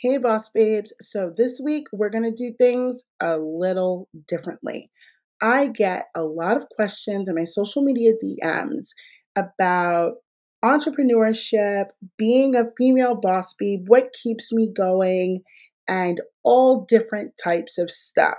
Hey, boss babes. So, this week we're going to do things a little differently. I get a lot of questions in my social media DMs about entrepreneurship, being a female boss babe, what keeps me going, and all different types of stuff.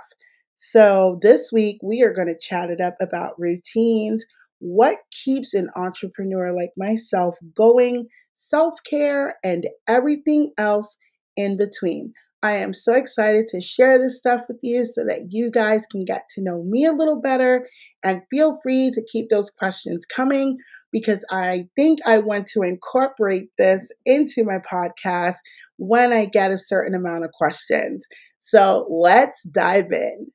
So, this week we are going to chat it up about routines, what keeps an entrepreneur like myself going, self care, and everything else in between. I am so excited to share this stuff with you so that you guys can get to know me a little better and feel free to keep those questions coming because I think I want to incorporate this into my podcast when I get a certain amount of questions. So let's dive in.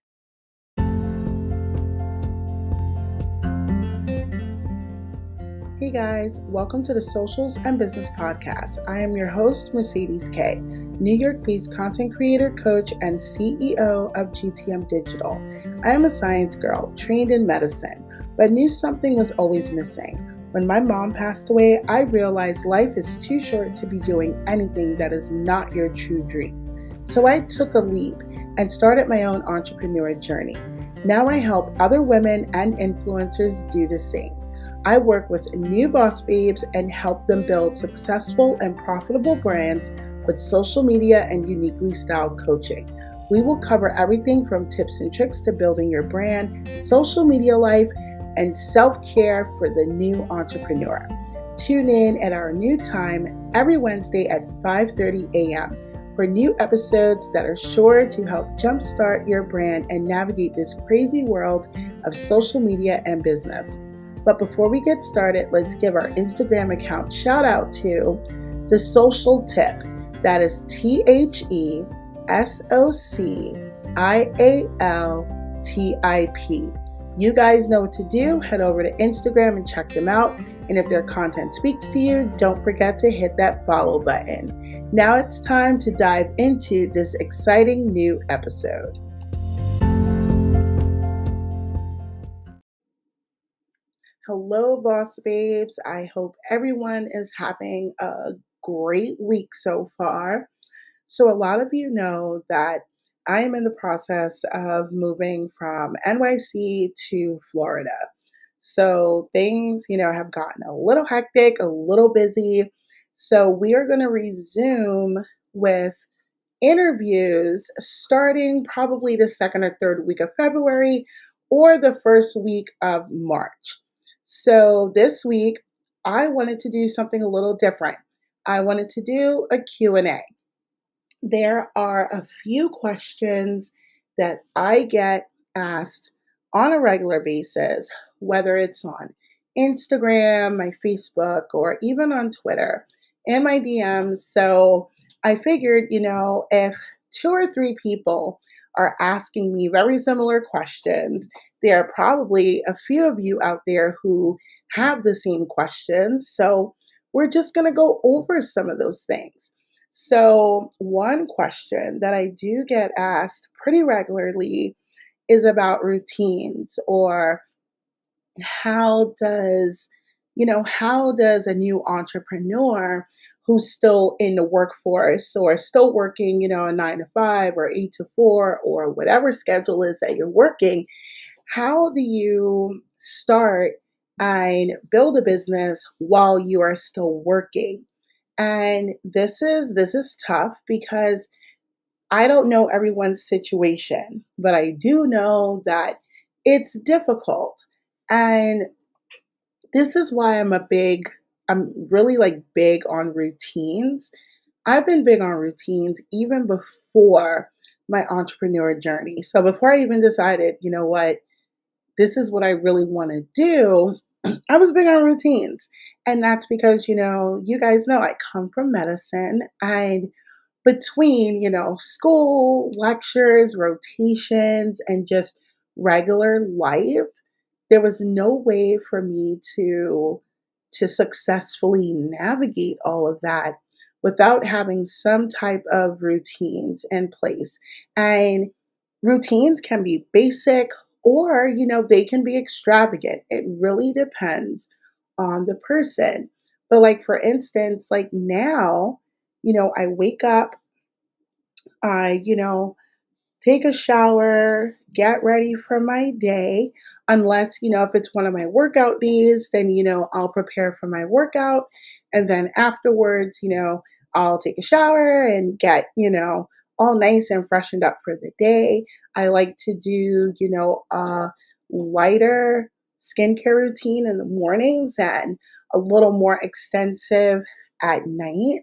Hey guys, welcome to the Socials and Business Podcast. I am your host, Mercedes K, New York based content creator, coach, and CEO of GTM Digital. I am a science girl, trained in medicine, but knew something was always missing. When my mom passed away, I realized life is too short to be doing anything that is not your true dream. So I took a leap and started my own entrepreneur journey. Now I help other women and influencers do the same. I work with new boss babes and help them build successful and profitable brands with social media and uniquely styled coaching. We will cover everything from tips and tricks to building your brand, social media life, and self-care for the new entrepreneur. Tune in at our new time every Wednesday at 5:30 a.m. for new episodes that are sure to help jumpstart your brand and navigate this crazy world of social media and business. But before we get started, let's give our Instagram account shout out to the social tip. That is T H E S O C I A L T I P. You guys know what to do. Head over to Instagram and check them out. And if their content speaks to you, don't forget to hit that follow button. Now it's time to dive into this exciting new episode. Hello, boss babes. I hope everyone is having a great week so far. So, a lot of you know that I am in the process of moving from NYC to Florida. So, things, you know, have gotten a little hectic, a little busy. So, we are going to resume with interviews starting probably the second or third week of February or the first week of March. So this week, I wanted to do something a little different. I wanted to do a Q&A. There are a few questions that I get asked on a regular basis, whether it's on Instagram, my Facebook, or even on Twitter and my DMs. So I figured, you know, if two or three people are asking me very similar questions, there are probably a few of you out there who have the same questions. So we're just going to go over some of those things. So, one question that I do get asked pretty regularly is about routines or how does you know how does a new entrepreneur who's still in the workforce or still working you know a 9 to 5 or 8 to 4 or whatever schedule is that you're working how do you start and build a business while you are still working? And this is this is tough because I don't know everyone's situation, but I do know that it's difficult. And this is why I'm a big I'm really like big on routines. I've been big on routines even before my entrepreneur journey. So before I even decided, you know what, this is what I really want to do, I was big on routines. And that's because, you know, you guys know I come from medicine and between, you know, school, lectures, rotations, and just regular life, there was no way for me to to successfully navigate all of that without having some type of routines in place. And routines can be basic or you know they can be extravagant it really depends on the person but like for instance like now you know i wake up I, you know, take a shower, get ready for my day. Unless, you know, if it's one of my workout days, then, you know, I'll prepare for my workout. And then afterwards, you know, I'll take a shower and get, you know, all nice and freshened up for the day. I like to do, you know, a lighter skincare routine in the mornings and a little more extensive at night.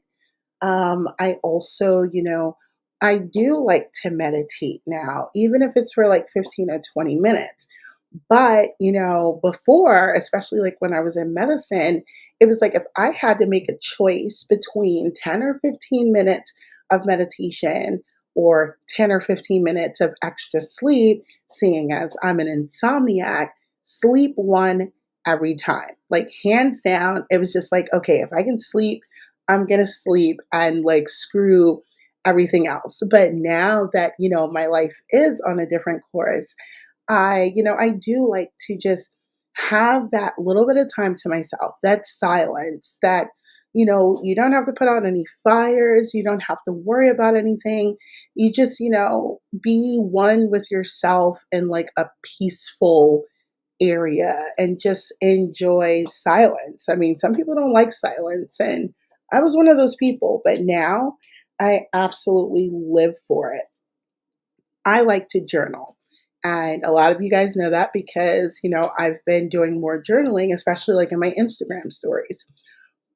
Um, I also, you know, I do like to meditate now, even if it's for like 15 or 20 minutes. But, you know, before, especially like when I was in medicine, it was like if I had to make a choice between 10 or 15 minutes of meditation or 10 or 15 minutes of extra sleep, seeing as I'm an insomniac, sleep won every time. Like, hands down, it was just like, okay, if I can sleep, I'm gonna sleep and like screw everything else. But now that, you know, my life is on a different course, I, you know, I do like to just have that little bit of time to myself, that silence, that, you know, you don't have to put out any fires, you don't have to worry about anything. You just, you know, be one with yourself in like a peaceful area and just enjoy silence. I mean, some people don't like silence, and I was one of those people, but now I absolutely live for it. I like to journal. And a lot of you guys know that because, you know, I've been doing more journaling, especially like in my Instagram stories.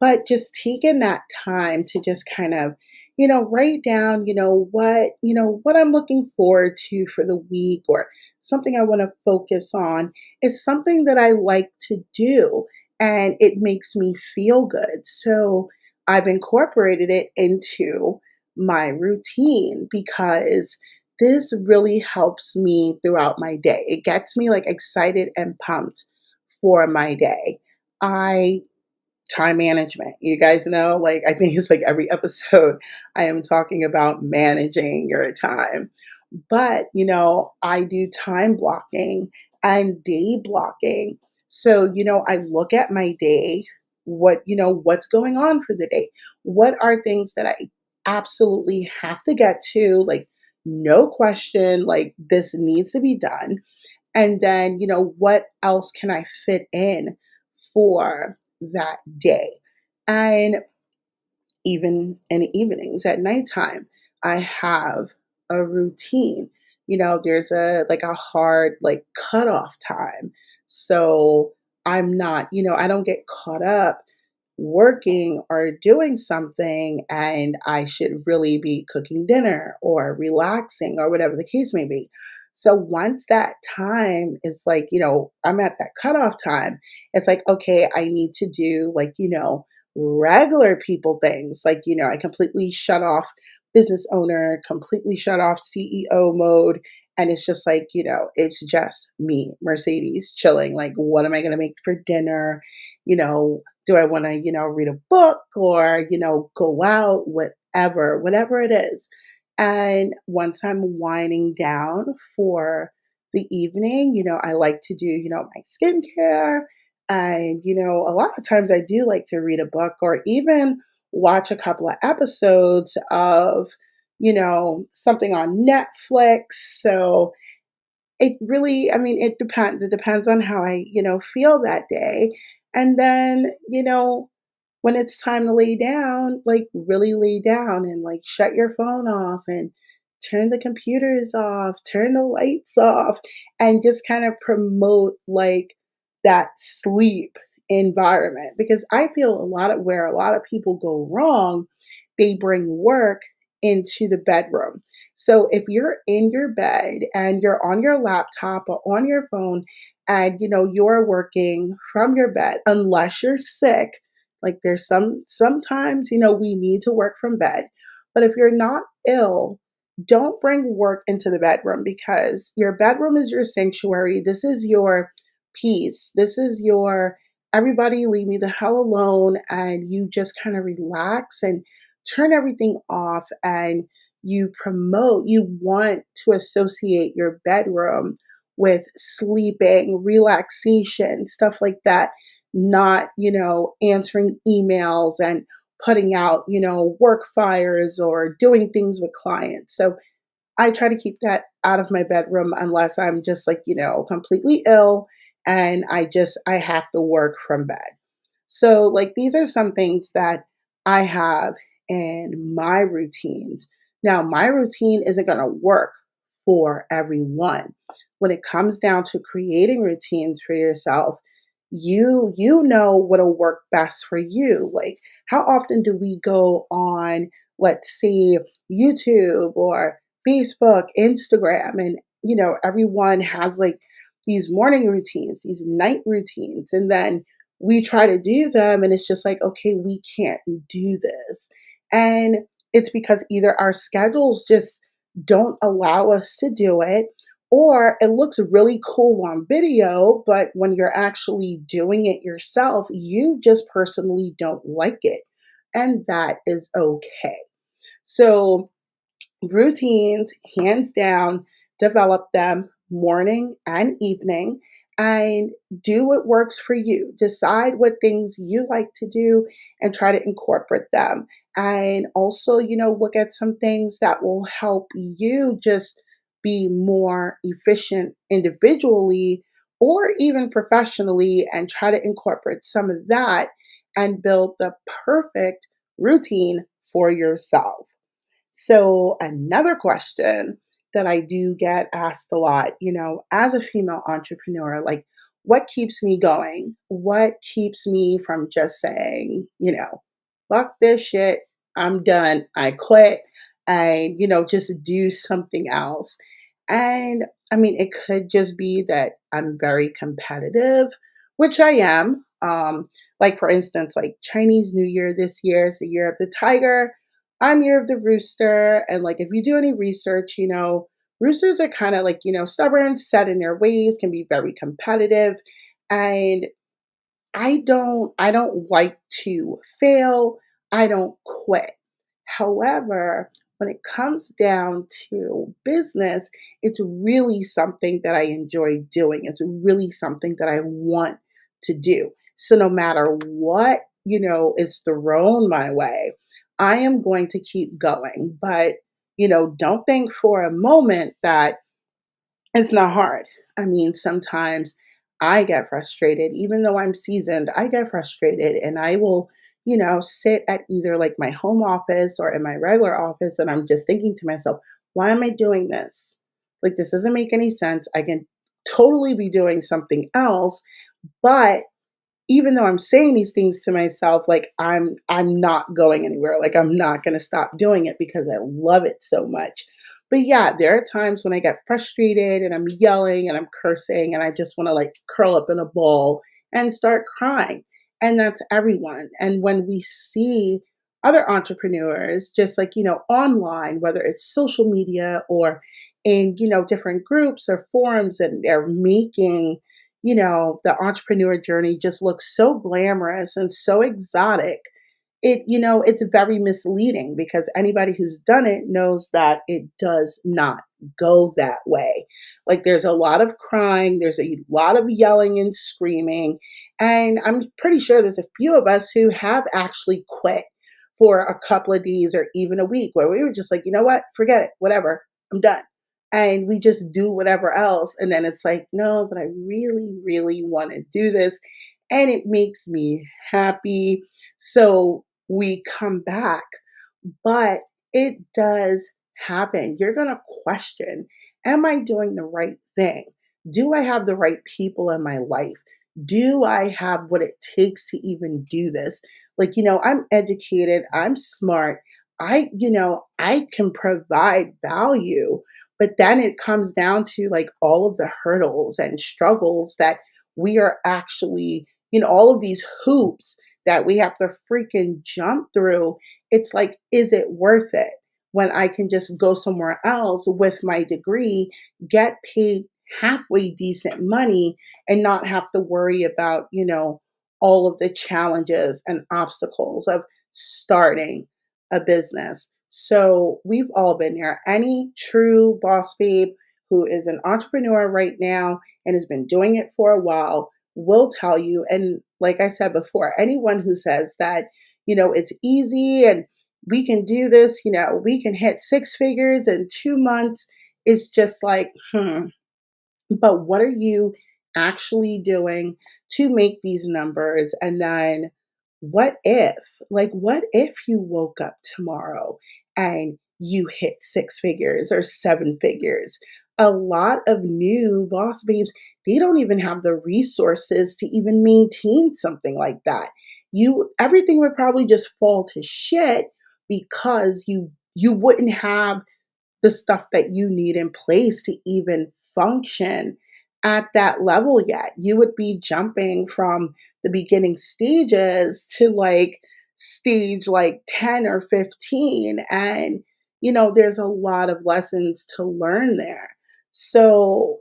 But just taking that time to just kind of, you know, write down, you know, what, you know, what I'm looking forward to for the week or something I want to focus on is something that I like to do and it makes me feel good. So I've incorporated it into my routine because this really helps me throughout my day. It gets me like excited and pumped for my day. I time management. You guys know, like, I think it's like every episode I am talking about managing your time. But, you know, I do time blocking and day blocking. So, you know, I look at my day, what, you know, what's going on for the day? What are things that I absolutely have to get to? Like, no question, like, this needs to be done. And then, you know, what else can I fit in for that day? And even in evenings at nighttime, I have a routine. You know, there's a like a hard like cutoff time. So I'm not, you know, I don't get caught up working or doing something and I should really be cooking dinner or relaxing or whatever the case may be. So once that time is like, you know, I'm at that cutoff time, it's like, okay, I need to do like, you know, regular people things. Like, you know, I completely shut off business owner, completely shut off CEO mode. And it's just like, you know, it's just me, Mercedes, chilling. Like, what am I going to make for dinner? You know, do I want to, you know, read a book or, you know, go out, whatever, whatever it is. And once I'm winding down for the evening, you know, I like to do, you know, my skincare. And, you know, a lot of times I do like to read a book or even watch a couple of episodes of, you know, something on Netflix. So it really, I mean, it depends. It depends on how I, you know, feel that day. And then, you know, when it's time to lay down, like really lay down and like shut your phone off and turn the computers off, turn the lights off, and just kind of promote like that sleep environment. Because I feel a lot of where a lot of people go wrong, they bring work into the bedroom. So if you're in your bed and you're on your laptop or on your phone and you know you're working from your bed unless you're sick like there's some sometimes, you know, we need to work from bed. But if you're not ill, don't bring work into the bedroom because your bedroom is your sanctuary. This is your peace. This is your everybody leave me the hell alone and you just kind of relax and turn everything off and you promote you want to associate your bedroom with sleeping, relaxation, stuff like that not, you know, answering emails and putting out, you know, work fires or doing things with clients. So I try to keep that out of my bedroom unless I'm just like, you know, completely ill and I just I have to work from bed. So like these are some things that I have in my routines. Now, my routine isn't going to work for everyone. When it comes down to creating routines for yourself, you you know what'll work best for you. Like how often do we go on, let's see, YouTube or Facebook, Instagram, and you know, everyone has like these morning routines, these night routines, and then we try to do them and it's just like, okay, we can't do this. And it's because either our schedules just don't allow us to do it or it looks really cool on video, but when you're actually doing it yourself, you just personally don't like it. And that is okay. So, routines, hands down, develop them morning and evening and do what works for you. Decide what things you like to do and try to incorporate them. And also, you know, look at some things that will help you just be more efficient individually or even professionally and try to incorporate some of that and build the perfect routine for yourself. So, another question that I do get asked a lot, you know, as a female entrepreneur, like, what keeps me going? What keeps me from just saying, you know, fuck this shit, I'm done, I quit, and, you know, just do something else? And I mean, it could just be that I'm very competitive, which I am. Um, like, for instance, like Chinese New Year this year is the year of the tiger. I'm year of the rooster. And like, if you do any research, you know, roosters are kind of like, you know, stubborn, set in their ways, can be very competitive. And I don't I don't like to fail. I don't quit. However, when it comes down to business, it's really something that I enjoy doing. It's really something that I want to do. So no matter what, you know, is thrown my way, I am going to keep going. But, you know, don't think for a moment that it's not hard. I mean, sometimes I get frustrated, even though I'm seasoned, I get frustrated and I will, you know, sit at either like my home office or in my regular office and I'm just thinking to myself, why am I doing this? Like, this doesn't make any sense. I can totally be doing something else, but even though I'm saying these things to myself, like I'm I'm not going anywhere. Like I'm not going to stop doing it because I love it so much. But yeah, there are times when I get frustrated and I'm yelling and I'm cursing and I just want to like curl up in a ball and start crying. And that's everyone. And when we see other entrepreneurs just like, you know, online, whether it's social media or in, you know, different groups or forums and they're making you know, the entrepreneur journey just looks so glamorous and so exotic. It, you know, it's very misleading because anybody who's done it knows that it does not go that way. Like there's a lot of crying, there's a lot of yelling and screaming. And I'm pretty sure there's a few of us who have actually quit for a couple of days or even a week where we were just like, you know what, forget it, whatever, I'm done and we just do whatever else. And then it's like, no, but I really, really want to do this. And it makes me happy. So we come back. But it does happen. You're going to question Am I doing the right thing? Do I have the right people in my life? Do I have what it takes to even do this? Like, you know, I'm educated, I'm smart, I, you know, I can provide value but then it comes down to like all of the hurdles and struggles that we are actually, you know, all of these hoops that we have to freaking jump through. It's like, is it worth it when I can just go somewhere else with my degree, get paid halfway decent money, and not have to worry about, you know, all of the challenges and obstacles of starting a business? So we've all been there. Any true boss babe who is an entrepreneur right now and has been doing it for a while will tell you. And like I said before, anyone who says that, you know, it's easy and we can do this, you know, we can hit six figures in two months. It's just like, hmm, but what are you actually doing to make these numbers? And then what if, like, what if you woke up tomorrow and you hit six figures or seven figures? A lot of new boss babes, they don't even have the resources to even maintain something like that. You everything would probably just fall to shit because you you wouldn't have the stuff that you need in place to even function at that level yet. You would be jumping from the beginning stages to like stage like 10 or 15 and you know there's a lot of lessons to learn there. So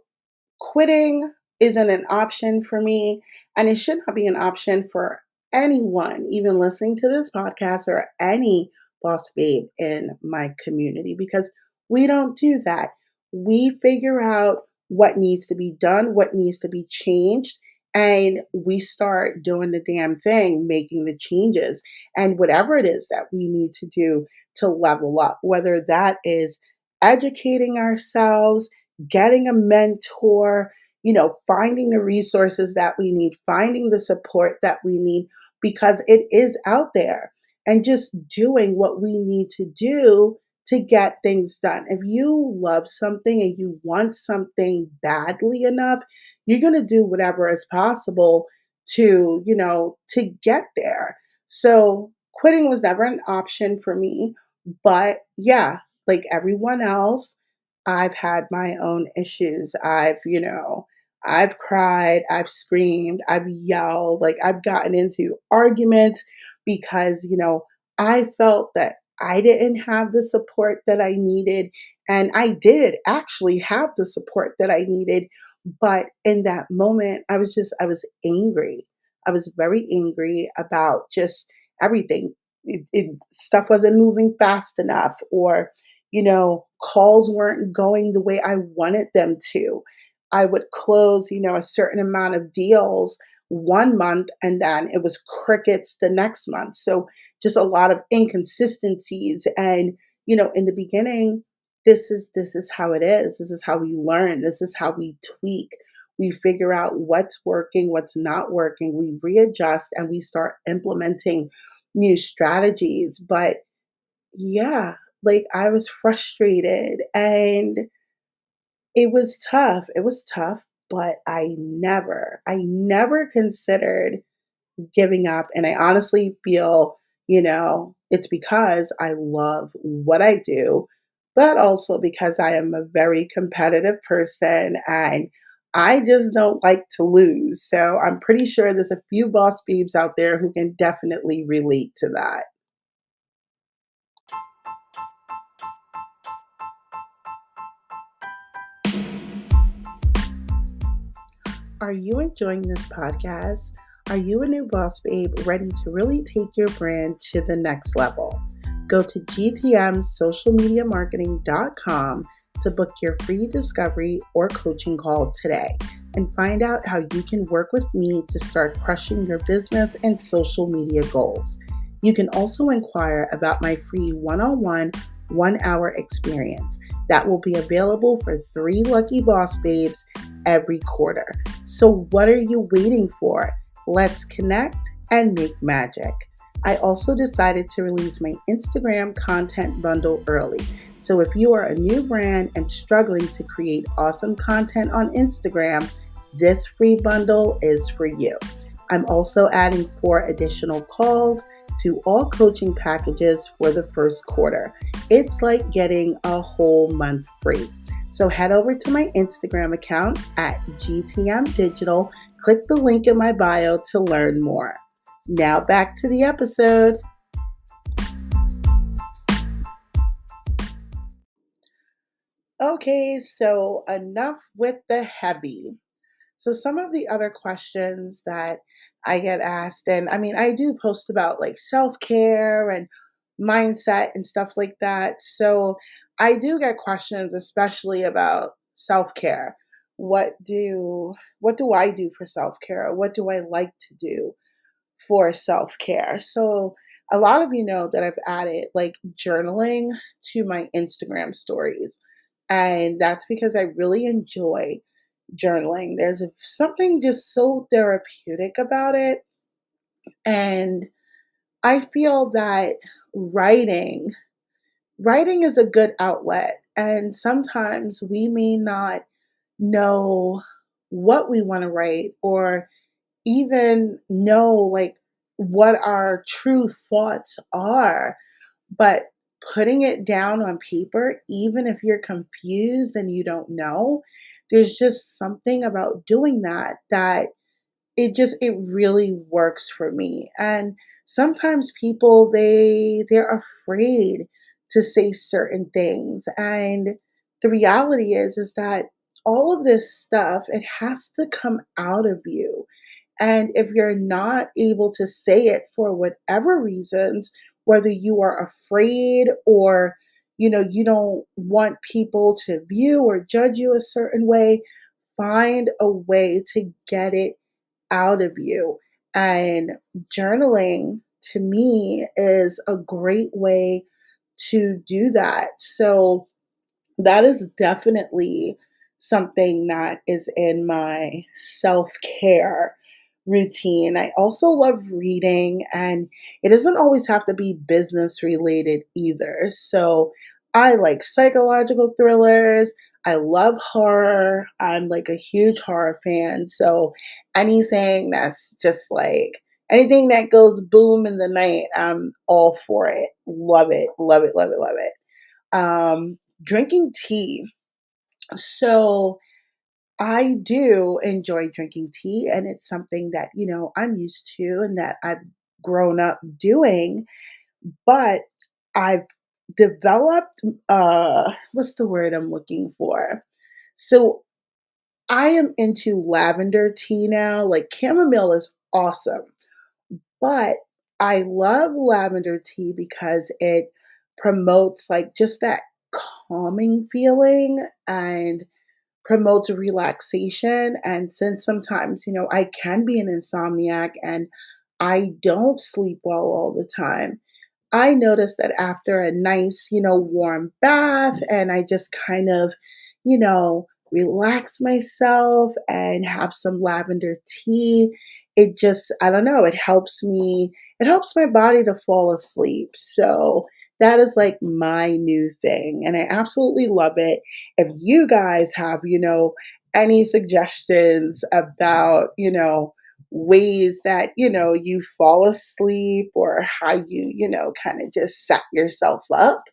quitting isn't an option for me and it should not be an option for anyone even listening to this podcast or any boss babe in my community because we don't do that. We figure out what needs to be done, what needs to be changed, and we start doing the damn thing, making the changes, and whatever it is that we need to do to level up, whether that is educating ourselves, getting a mentor, you know, finding the resources that we need, finding the support that we need, because it is out there, and just doing what we need to do to get things done. If you love something and you want something badly enough, you're going to do whatever is possible to, you know, to get there. So quitting was never an option for me. But yeah, like everyone else, I've had my own issues. I've, you know, I've cried, I've screamed, I've yelled, like I've gotten into arguments because, you know, I felt that I didn't have the support that I needed. And I did actually have the support that I needed. But in that moment, I was just, I was angry. I was very angry about just everything. It, it, stuff wasn't moving fast enough, or, you know, calls weren't going the way I wanted them to. I would close, you know, a certain amount of deals one month and then it was crickets the next month. So just a lot of inconsistencies and you know in the beginning this is this is how it is. This is how we learn. This is how we tweak. We figure out what's working, what's not working. We readjust and we start implementing new strategies. But yeah, like I was frustrated and it was tough. It was tough, but I never, I never considered giving up. And I honestly feel, you know, it's because I love what I do, but also because I am a very competitive person and I just don't like to lose. So I'm pretty sure there's a few boss babes out there who can definitely relate to that. Are you enjoying this podcast? Are you a new boss babe ready to really take your brand to the next level? Go to gtmsocialmediamarketing.com to book your free discovery or coaching call today and find out how you can work with me to start crushing your business and social media goals. You can also inquire about my free one on one, one hour experience that will be available for three lucky boss babes every quarter. So, what are you waiting for? Let's connect and make magic. I also decided to release my Instagram content bundle early. So, if you are a new brand and struggling to create awesome content on Instagram, this free bundle is for you. I'm also adding four additional calls to all coaching packages for the first quarter. It's like getting a whole month free. So head over to my Instagram account at GTM Digital Click the link in my bio to learn more. Now back to the episode. Okay, so enough with the heavy. So, some of the other questions that I get asked, and I mean, I do post about like self care and mindset and stuff like that. So, I do get questions, especially about self care what do what do I do for self-care? What do I like to do for self-care? So a lot of you know that I've added like journaling to my Instagram stories. And that's because I really enjoy journaling. There's something just so therapeutic about it. And I feel that writing writing is a good outlet and sometimes we may not know what we want to write or even know like what our true thoughts are but putting it down on paper even if you're confused and you don't know there's just something about doing that that it just it really works for me. And sometimes people they they're afraid to say certain things and the reality is is that all of this stuff it has to come out of you and if you're not able to say it for whatever reasons whether you are afraid or you know you don't want people to view or judge you a certain way find a way to get it out of you. And journaling to me is a great way to do that. So that is definitely something that is in my self care routine. I also love reading, and it doesn't always have to be business related either. So I like psychological thrillers. I love horror. I'm like a huge horror fan. So anything that's just like anything that goes boom in the night, I'm all for it. Love it. Love it. Love it. Love it. Um, drinking tea. So I do enjoy drinking tea, and it's something that, you know, I'm used to and that I've grown up doing. But I've developed, uh, what's the word I'm looking for? So I am into lavender tea now. Like chamomile is awesome, but I love lavender tea because it promotes like just that calming feeling and promotes relaxation. And since sometimes, you know, I can be an insomniac and I don't sleep well all the time, I noticed that after a nice, you know, warm bath mm-hmm. and I just kind of, you know, relax myself and have some lavender tea, it just, I don't know, it helps me, it helps my body to fall asleep. So that is like my new thing. And I absolutely love it. If you guys have, you know, any suggestions about, you know, ways that, you know, you fall asleep or how you, you know, kind of just set yourself up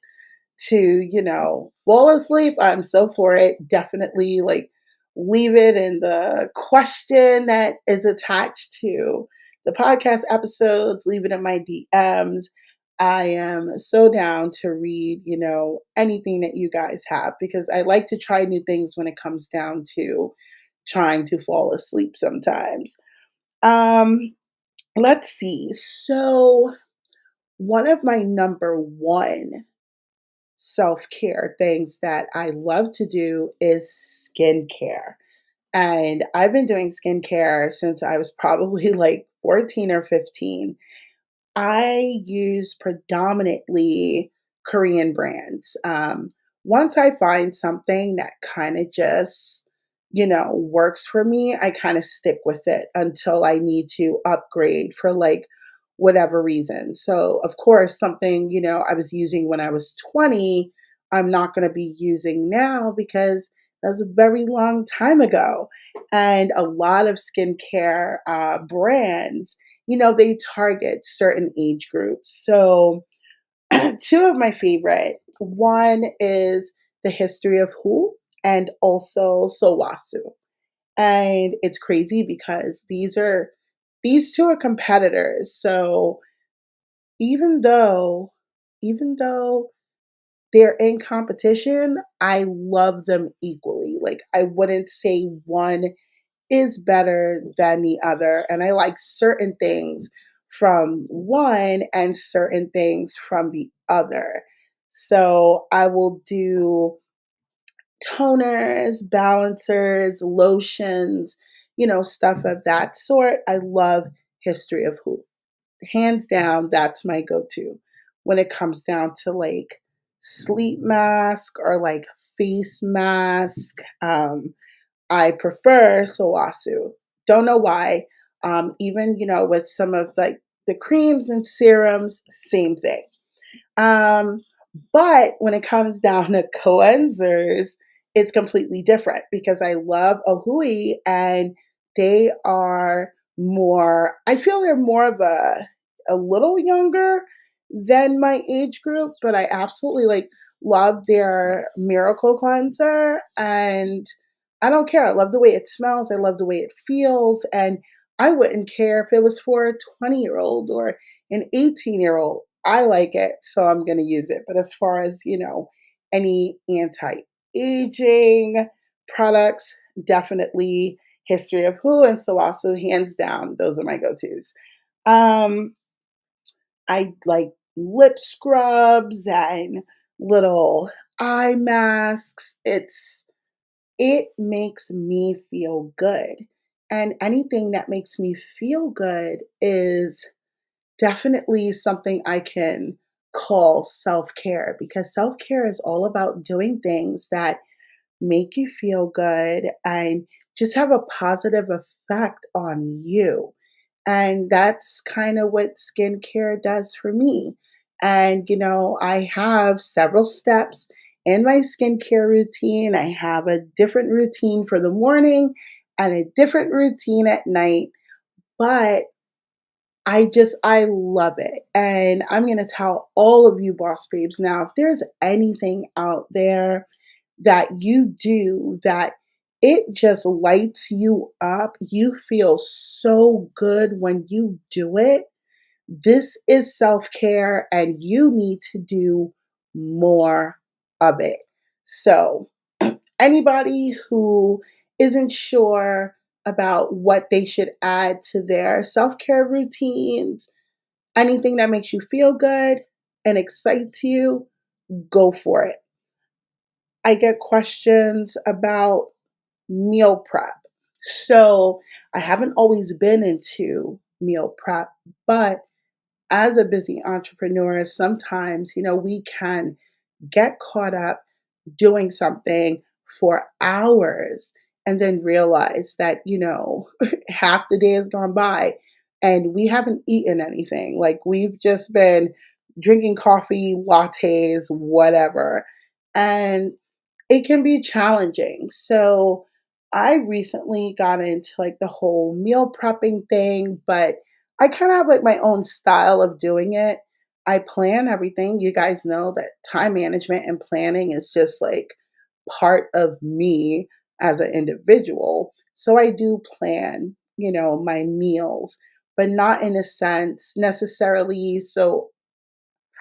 to, you know, fall asleep, I'm so for it. Definitely like leave it in the question that is attached to the podcast episodes, leave it in my DMs. I am so down to read, you know, anything that you guys have because I like to try new things when it comes down to trying to fall asleep sometimes. Um, let's see. So, one of my number one self care things that I love to do is skincare. And I've been doing skincare since I was probably like 14 or 15. I use predominantly Korean brands. Um, once I find something that kind of just, you know, works for me, I kind of stick with it until I need to upgrade for like whatever reason. So, of course, something, you know, I was using when I was 20, I'm not going to be using now because that was a very long time ago. And a lot of skincare uh, brands, you know, they target certain age groups. So, two of my favorite one is The History of Whoo and also Sulwhasoo. And it's crazy because these are these two are competitors. So even though even though they're in competition, I love them equally. Like I wouldn't say one is better than the other and I like certain things from one and certain things from the other. So I will do toners, balancers, lotions, you know, stuff of that sort. I love History of Whoo. hands down, that's my go to when it comes down to like sleep mask or like face mask. Um, I prefer Sulwhasoo. Don't know why. Um, even, you know, with some of like the creams and serums, same thing. Um, but when it comes down to cleansers, it's completely different because I love Ohui and they are more, I feel they're more of a, a little younger than my age group, but I absolutely like love their miracle cleanser and I don't care. I love the way it smells. I love the way it feels. And I wouldn't care if it was for a 20 year old or an 18 year old. I like it, so I'm going to use it. But as far as, you know, any anti aging products, definitely History of Whoo and Sulwhasoo hands down, those are my go tos. Um, I like lip scrubs and little eye masks. It's it makes me feel good. And anything that makes me feel good is definitely something I can call self care because self care is all about doing things that make you feel good and just have a positive effect on you. And that's kind of what skincare does for me. And, you know, I have several steps in my skincare routine. I have a different routine for the morning and a different routine at night. But I just, I love it. And I'm going to tell all of you boss babes now if there's anything out there that you do that it just lights you up, you feel so good when you do it. This is self care, and you need to do more of it. So, anybody who isn't sure about what they should add to their self care routines, anything that makes you feel good and excites you, go for it. I get questions about meal prep. So I haven't always been into meal prep, but as a busy entrepreneur, sometimes, you know, we can get caught up doing something for hours and then realize that, you know, half the day has gone by and we haven't eaten anything. Like we've just been drinking coffee, lattes, whatever. And it can be challenging. So I recently got into like the whole meal prepping thing, but I kind of have like my own style of doing it. I plan everything. You guys know that time management and planning is just like part of me as an individual. So I do plan, you know, my meals, but not in a sense necessarily so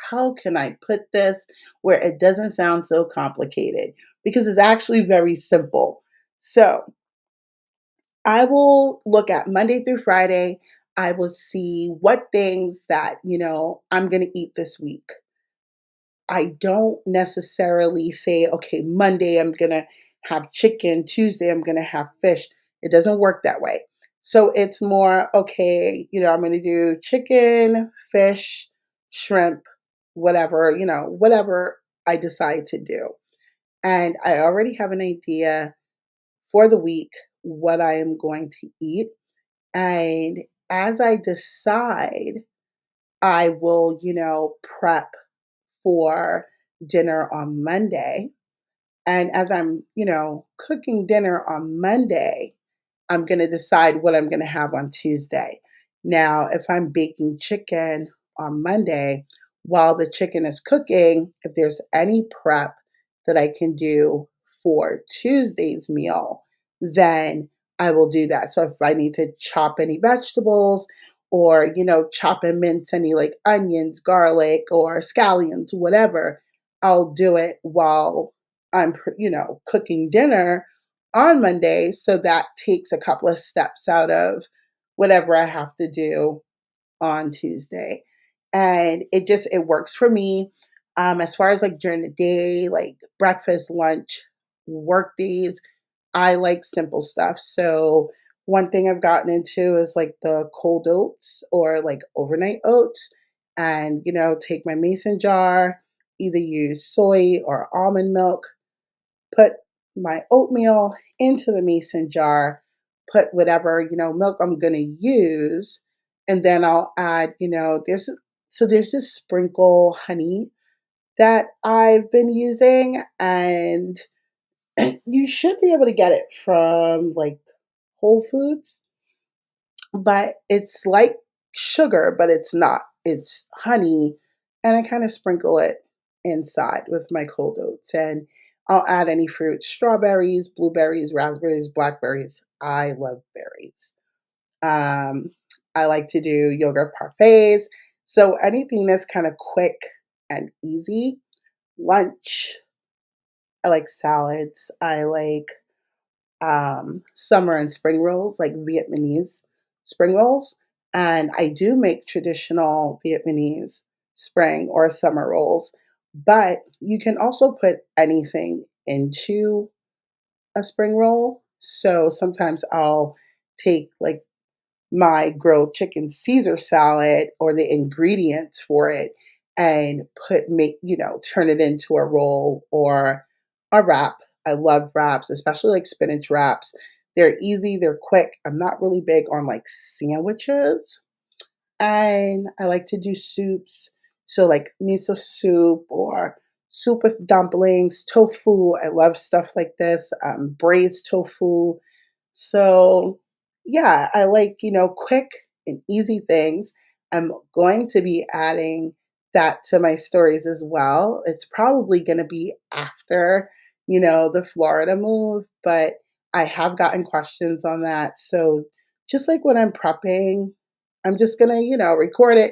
how can I put this where it doesn't sound so complicated? Because it's actually very simple. So I will look at Monday through Friday. I will see what things that, you know, I'm going to eat this week. I don't necessarily say, okay, Monday I'm going to have chicken, Tuesday I'm going to have fish. It doesn't work that way. So it's more, okay, you know, I'm going to do chicken, fish, shrimp, whatever, you know, whatever I decide to do. And I already have an idea for the week what I am going to eat. And as I decide, I will, you know, prep for dinner on Monday. And as I'm, you know, cooking dinner on Monday, I'm going to decide what I'm going to have on Tuesday. Now, if I'm baking chicken on Monday, while the chicken is cooking, if there's any prep that I can do for Tuesday's meal, then I will do that. So if I need to chop any vegetables or, you know, chop and mince any like onions, garlic, or scallions, whatever, I'll do it while I'm, you know, cooking dinner on Monday. So that takes a couple of steps out of whatever I have to do on Tuesday. And it just, it works for me. Um, as far as like during the day, like breakfast, lunch, work days, I like simple stuff. So one thing I've gotten into is like the cold oats or like overnight oats. And, you know, take my mason jar, either use soy or almond milk, put my oatmeal into the mason jar, put whatever, you know, milk I'm going to use, and then I'll add, you know, there's so there's this sprinkle honey that I've been using and you should be able to get it from like Whole Foods, but it's like sugar, but it's not. It's honey, and I kind of sprinkle it inside with my cold oats, and I'll add any fruit strawberries, blueberries, raspberries, blackberries. I love berries. Um, I like to do yogurt parfaits. So anything that's kind of quick and easy. Lunch. I like salads. I like um, summer and spring rolls, like Vietnamese spring rolls. And I do make traditional Vietnamese spring or summer rolls, but you can also put anything into a spring roll. So sometimes I'll take like my grilled chicken Caesar salad or the ingredients for it and put make you know turn it into a roll or a wrap I love wraps, especially like spinach wraps. They're easy, they're quick. I'm not really big on like sandwiches. And I like to do soups. So, like miso soup or soup with dumplings, tofu. I love stuff like this, um, braised tofu. So, yeah, I like, you know, quick and easy things. I'm going to be adding that to my stories as well. It's probably going to be after you know, the Florida move, but I have gotten questions on that. So just like when I'm prepping, I'm just gonna, you know, record it,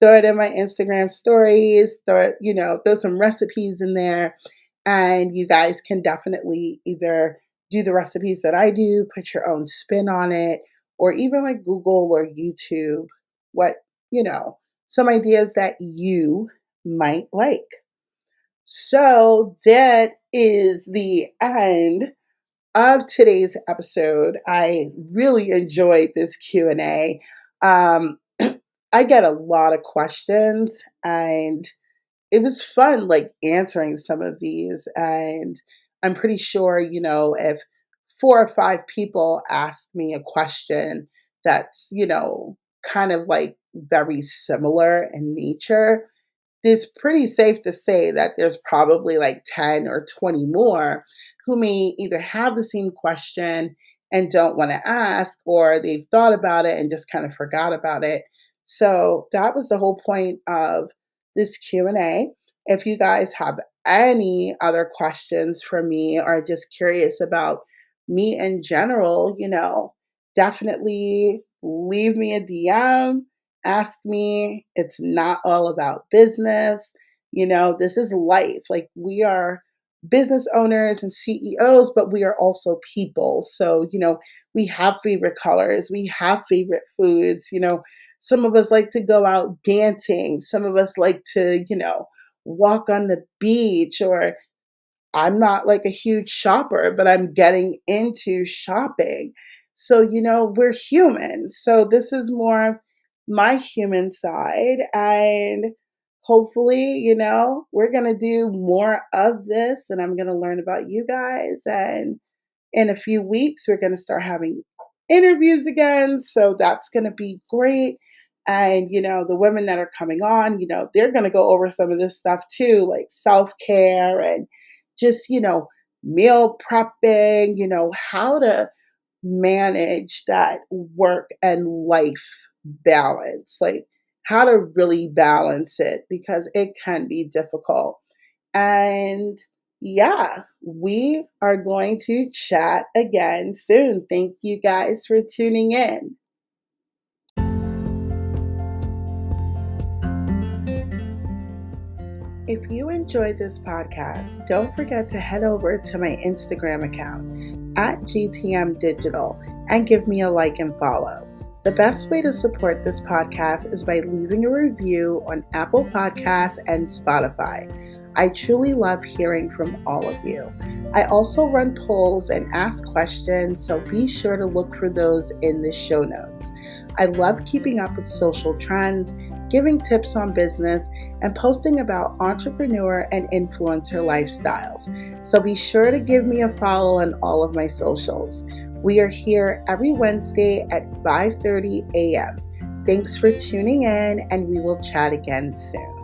throw it in my Instagram stories, throw it, you know, throw some recipes in there. And you guys can definitely either do the recipes that I do, put your own spin on it, or even like Google or YouTube what, you know, some ideas that you might like. So that is the end of today's episode. I really enjoyed this Q&A. Um, I get a lot of questions and it was fun like answering some of these and I'm pretty sure, you know, if four or five people ask me a question that's, you know, kind of like very similar in nature, it's pretty safe to say that there's probably like 10 or 20 more who may either have the same question and don't want to ask or they've thought about it and just kind of forgot about it. So that was the whole point of this Q&A. If you guys have any other questions for me or just curious about me in general, you know, definitely leave me a DM ask me. It's not all about business. You know, this is life. Like we are business owners and CEOs, but we are also people. So, you know, we have favorite colors, we have favorite foods. You know, some of us like to go out dancing, some of us like to, you know, walk on the beach or I'm not like a huge shopper, but I'm getting into shopping. So, you know, we're human. So, this is more of my human side. And hopefully, you know, we're going to do more of this and I'm going to learn about you guys. And in a few weeks, we're going to start having interviews again. So that's going to be great. And, you know, the women that are coming on, you know, they're going to go over some of this stuff too, like self care and just, you know, meal prepping, you know, how to manage that work and life balance, like how to really balance it because it can be difficult. And yeah, we are going to chat again soon. Thank you guys for tuning in. If you enjoyed this podcast, don't forget to head over to my Instagram account at GTM Digital and give me a like and follow. The best way to support this podcast is by leaving a review on Apple Podcasts and Spotify. I truly love hearing from all of you. I also run polls and ask questions, so be sure to look for those in the show notes. I love keeping up with social trends, giving tips on business, and posting about entrepreneur and influencer lifestyles. So be sure to give me a follow on all of my socials. We are here every Wednesday at 5:30 a.m. Thanks for tuning in and we will chat again soon.